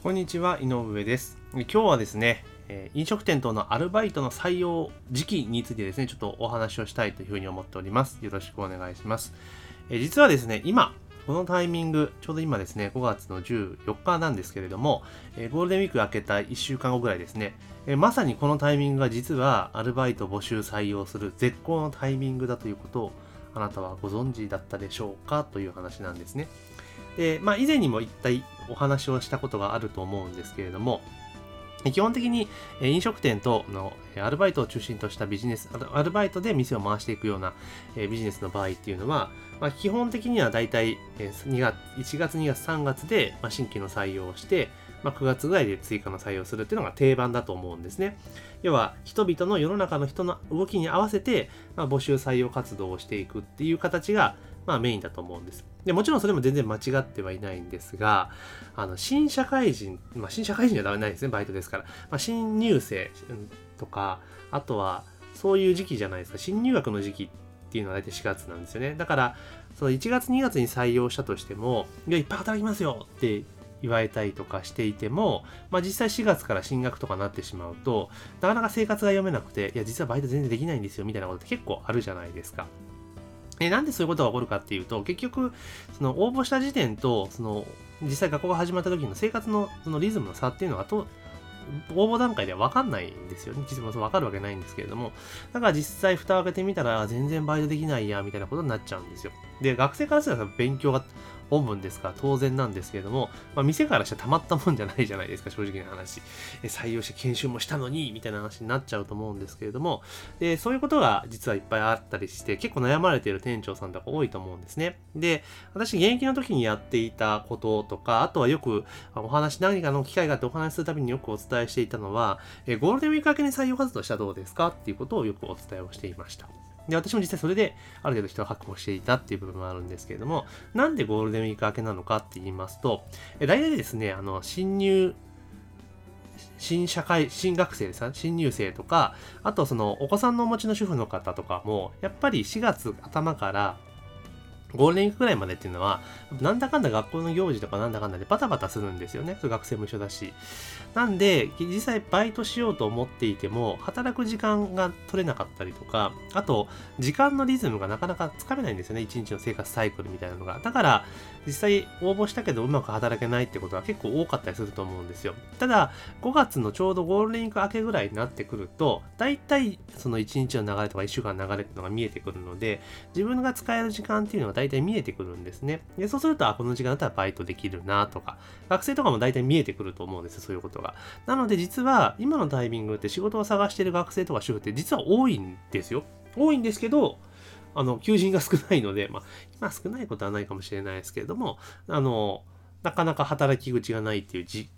こんにちは井上です。今日はですねえ飲食店等のアルバイトの採用時期についてですねちょっとお話をしたいというふうに思っております。よろしくお願いします。え実はですね今このタイミング、ちょうど今ですね、5月の14日なんですけれども、えゴールデンウィーク明けた1週間後ぐらいですね、えまさにこのタイミングが実はアルバイト募集採用する絶好のタイミングだということをあなたはご存知だったでしょうか？という話なんですね。で、まあ以前にも一体お話をしたことがあると思うんですけれども、基本的に飲食店とのアルバイトを中心としたビジネス、アルバイトで店を回していくようなビジネスの場合っていうのは、まあ、基本的にはだいたい2月、1月、2月、3月で新規の採用をして、まあ、9月ぐらいで追加の採用するっていうのが定番だと思うんですね。要は、人々の世の中の人の動きに合わせて、まあ、募集採用活動をしていくっていう形が、まあ、メインだと思うんです。でもちろんそれも全然間違ってはいないんですが、あの新社会人、まあ、新社会人じゃダメないですね、バイトですから。まあ、新入生とか、あとはそういう時期じゃないですか、新入学の時期っていうのは大体4月なんですよね。だから、その1月2月に採用したとしても、いや、いっぱい働きますよって言われたりとかしていても、まあ、実際4月から進学とかなってしまうと、なかなか生活が読めなくて、いや、実はバイト全然できないんですよみたいなことって結構あるじゃないですか。えなんでそういうことが起こるかっていうと、結局、その応募した時点と、その実際学校が始まった時の生活のそのリズムの差っていうのはと応募段階では分かんないんですよね。実は分かるわけないんですけれども。だから実際蓋を開けてみたら、全然バイトできないや、みたいなことになっちゃうんですよ。で、学生からすれば勉強が本文ですから当然なんですけれども、まあ、店からしてたまったもんじゃないじゃないですか、正直な話。採用して研修もしたのに、みたいな話になっちゃうと思うんですけれども、で、そういうことが実はいっぱいあったりして、結構悩まれている店長さんとか多いと思うんですね。で、私、現役の時にやっていたこととか、あとはよくお話、何かの機会があってお話するたびによくお伝えしていたのは、えゴールデンウィーク明けに採用活動したらどうですか？っていうことをよくお伝えをしていました。で、私も実際それである程度人を確保していたっていう部分もあるんですけれども、なんでゴールデンウィーク明けなのかって言いますと、大体ですね、あの、新入、新社会、新学生ですか、新入生とか、あとそのお子さんのお持ちの主婦の方とかも、やっぱり4月頭からゴールデンウィークぐらいまでっていうのは、なんだかんだ学校の行事とかなんだかんだでバタバタするんですよね。学生も一緒だし。なんで、実際バイトしようと思っていても、働く時間が取れなかったりとか、あと、時間のリズムがなかなかつかめないんですよね。一日の生活サイクルみたいなのが。だから、実際応募したけどうまく働けないってことは結構多かったりすると思うんですよ。ただ、5月のちょうどゴールデンウィーク明けぐらいになってくると、大体その1日の流れとか1週間の流れっていうのが見えてくるので、自分が使える時間っていうのが大体見えてくるんですね。で、そうすると、あ、この時間だったらバイトできるなとか、学生とかも大体見えてくると思うんですよ、そういうことが。なので実は、今のタイミングって仕事を探してる学生とか主婦って実は多いんですよ。多いんですけど、あの、求人が少ないので、まあ、まあ、少ないことはないかもしれないですけれども、あの、なかなか働き口がないっていうじ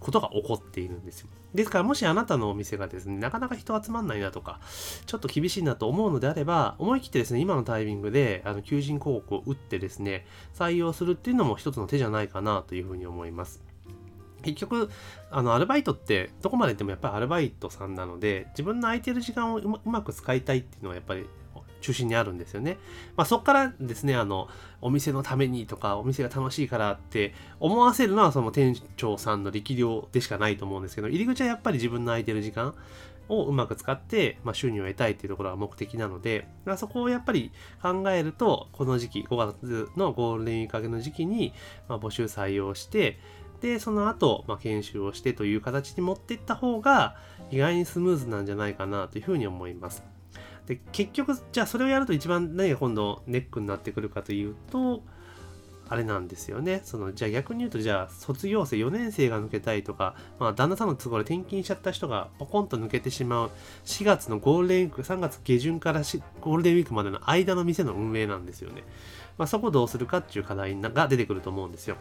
ことが起こっているんですよ。ですからもしあなたのお店がですね、なかなか人集まんないなとか、ちょっと厳しいなと思うのであれば、思い切ってですね、今のタイミングで、あの、求人広告を打ってですね、採用するっていうのも一つの手じゃないかなというふうに思います。結局、あの、アルバイトってどこまででもやっぱりアルバイトさんなので、自分の空いてる時間をうまく使いたいっていうのはやっぱり中心にあるんですよね。まあ、そこからですね、あの、お店のためにとか、お店が楽しいからって思わせるのはその店長さんの力量でしかないと思うんですけど、入り口はやっぱり自分の空いてる時間をうまく使って、まあ、収入を得たいっていうところが目的なので、まあ、そこをやっぱり考えると、この時期、5月のゴールデンウィーク明けの時期に、まあ、募集採用して、で、その後、まあ、研修をしてという形に持っていった方が、意外にスムーズなんじゃないかなというふうに思います。で、結局、じゃあそれをやると一番何が今度ネックになってくるかというと、あれなんですよね。その、じゃあ逆に言うと、じゃあ卒業生4年生が抜けたいとか、まあ旦那さんの都合で転勤しちゃった人がポコンと抜けてしまう4月のゴールデンウィーク、3月下旬からゴールデンウィークまでの間の店の運営なんですよね。まあそこどうするかっていう課題が出てくると思うんですよ。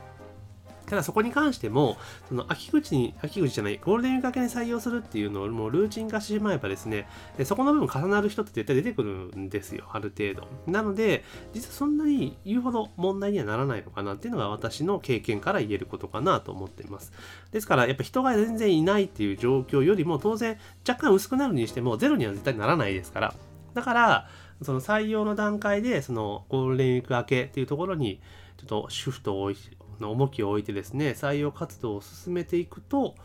ただそこに関しても、その秋口に、秋口じゃない、ゴールデンウィーク明けに採用するっていうのをもうルーチン化してしまえばですね、そこの部分重なる人って絶対出てくるんですよ、ある程度。なので、実はそんなに言うほど問題にはならないのかなっていうのが私の経験から言えることかなと思っています。ですから、やっぱ人が全然いないっていう状況よりも、当然若干薄くなるにしても、ゼロには絶対ならないですから。だから、その採用の段階で、そのゴールデンウィーク明けっていうところに、ちょっとシフトをの重きを置いてですね採用活動を進めていくと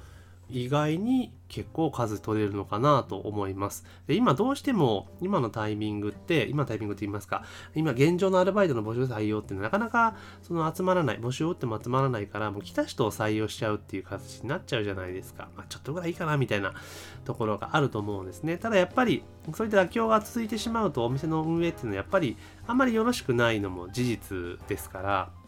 意外に結構数取れるのかなと思います。で今どうしても今のタイミングって今のタイミングって言いますか今現状のアルバイトの募集採用ってなかなかその集まらない募集を打っても集まらないからもう来た人を採用しちゃうっていう形になっちゃうじゃないですか。まあ、ちょっとぐらいいいかなみたいなところがあると思うんですね。ただやっぱりそういった妥協が続いてしまうとお店の運営っていうのはやっぱりあんまりよろしくないのも事実ですから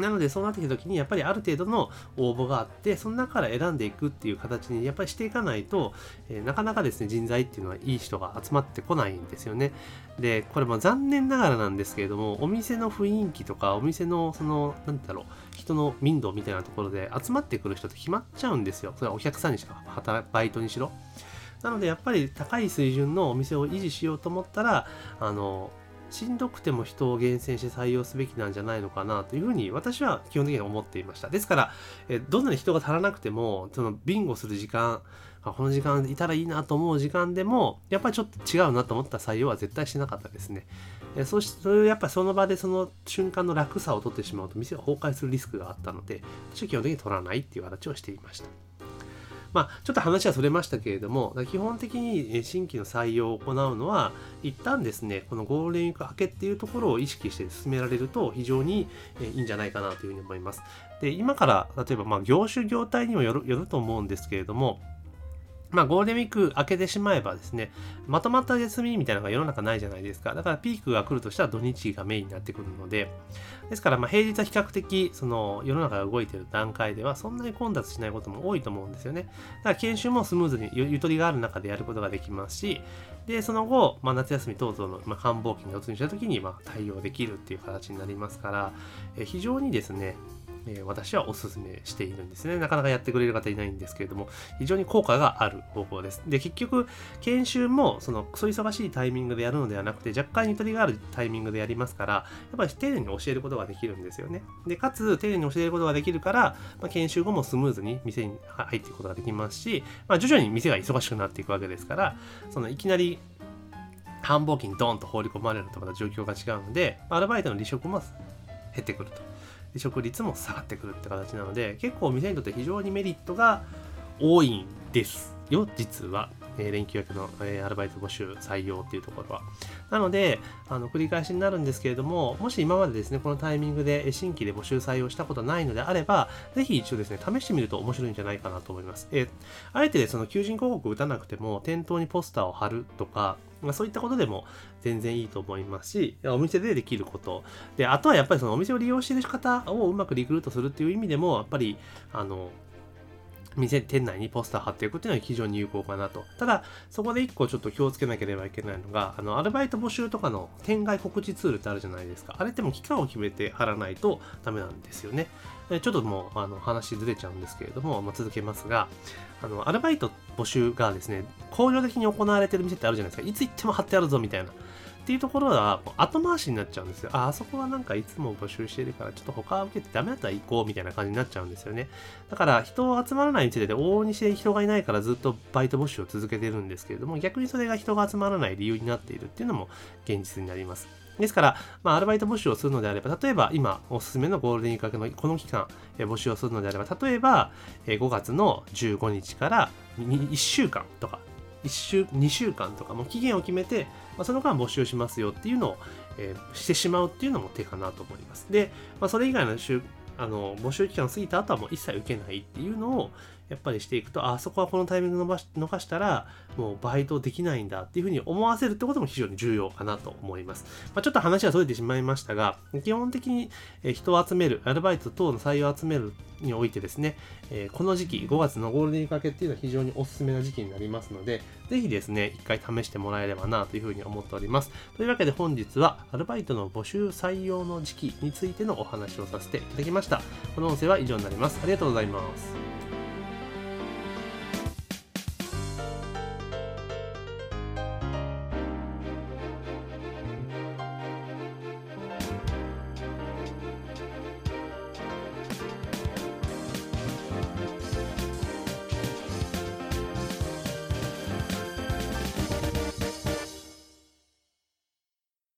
なのでそうなってきた時にやっぱりある程度の応募があってその中から選んでいくっていう形にやっぱりしていかないと、えー、なかなかですね人材っていうのはいい人が集まってこないんですよね。でこれも残念ながらなんですけれどもお店の雰囲気とかお店のその何だろう人の民度みたいなところで集まってくる人って決まっちゃうんですよ。それはお客さんにしか働バイトにしろ。なのでやっぱり高い水準のお店を維持しようと思ったらあのしんどくても人を厳選して採用すべきなんじゃないのかなというふうに私は基本的には思っていました。ですから、えどんなに人が足らなくても、そのビンゴする時間、この時間いたらいいなと思う時間でも、やっぱりちょっと違うなと思った採用は絶対しなかったですね。えそして、やっぱりその場でその瞬間の楽さを取ってしまうと店が崩壊するリスクがあったので、私は基本的に取らないっていう形をしていました。まあ、ちょっと話はそれましたけれども、基本的に新規の採用を行うのは、一旦ですね、このゴールデンウィーク明けっていうところを意識して進められると非常にいいんじゃないかなというふうに思います。で、今から、例えば、まあ、業種業態にもよるよると思うんですけれども、まあ、ゴールデンウィーク明けてしまえばですね、まとまった休みみたいなのが世の中ないじゃないですか。だからピークが来るとしたら土日がメインになってくるので、ですからま平日は比較的その世の中が動いている段階ではそんなに混雑しないことも多いと思うんですよね。だから研修もスムーズにゆとりがある中でやることができますし、で、その後、まあ、夏休み等々の、まあ、繁忙期に突入した時にま対応できるっていう形になりますから、え非常にですね、え私はお勧めしているんですね。なかなかやってくれる方いないんですけれども、非常に効果がある方法です。で、結局、研修も、その、クソ忙しいタイミングでやるのではなくて、若干ゆとりがあるタイミングでやりますから、やっぱり丁寧に教えることができるんですよね。で、かつ、丁寧に教えることができるから、まあ、研修後もスムーズに店に入っていくことができますし、まあ、徐々に店が忙しくなっていくわけですから、その、いきなり、繁忙期にドーンと放り込まれるとまた状況が違うので、アルバイトの離職も減ってくると。離職率も下がってくるって形なので結構店にとって非常にメリットが多いんですよ実は、えー、連休明けの、えー、アルバイト募集採用っていうところは。なのであの繰り返しになるんですけれどももし今までですねこのタイミングで新規で募集採用したことないのであればぜひ一応ですね試してみると面白いんじゃないかなと思います、えー、あえてその求人広告を打たなくても店頭にポスターを貼るとかまあ、そういったことでも全然いいと思いますし、お店でできること。で、あとはやっぱりそのお店を利用している方をうまくリクルートするっていう意味でも、やっぱり、あの、店、店内にポスター貼っていくっていうのは非常に有効かなと。ただ、そこで一個ちょっと気をつけなければいけないのが、あの、アルバイト募集とかの店外告知ツールってあるじゃないですか。あれっても期間を決めて貼らないとダメなんですよね。ちょっともう、あの、話ずれちゃうんですけれども、まあ、続けますが、あの、アルバイト募集がですね、工場的に行われてる店ってあるじゃないですか。いつ行っても貼ってあるぞみたいな。っていうところは後回しになっちゃうんですよ。あ、あそこはなんかいつも募集してるから、ちょっと他受けてダメだったら行こうみたいな感じになっちゃうんですよね。だから人を集まらない店で往々にして人がいないからずっとバイト募集を続けてるんですけれども、逆にそれが人が集まらない理由になっているっていうのも現実になります。ですから、まあ、アルバイト募集をするのであれば、例えば今おすすめのゴールデンウィーク明けのこの期間、え募集をするのであれば、例えば、え5月の15日から1週間とか、1週、2週間とか、も期限を決めて、まあ、その間募集しますよっていうのを、えー、してしまうっていうのも手かなと思います。で、まあ、それ以外の週あの募集期間過ぎた後はもう一切受けないっていうのをやっぱりしていくとあそこはこのタイミング伸ばし逃したらもうバイトできないんだっていうふうに思わせるってことも非常に重要かなと思います、まあ、ちょっと話はそれてしまいましたが基本的に人を集めるアルバイト等の採用を集めるにおいてですね、えこの時期5月のゴールデンウィーク明けっていうのは非常におすすめな時期になりますのでぜひですね一回試してもらえればなというふうに思っております。というわけで本日はアルバイトの募集採用の時期についてのお話をさせていただきました。この音声は以上になります。ありがとうございます。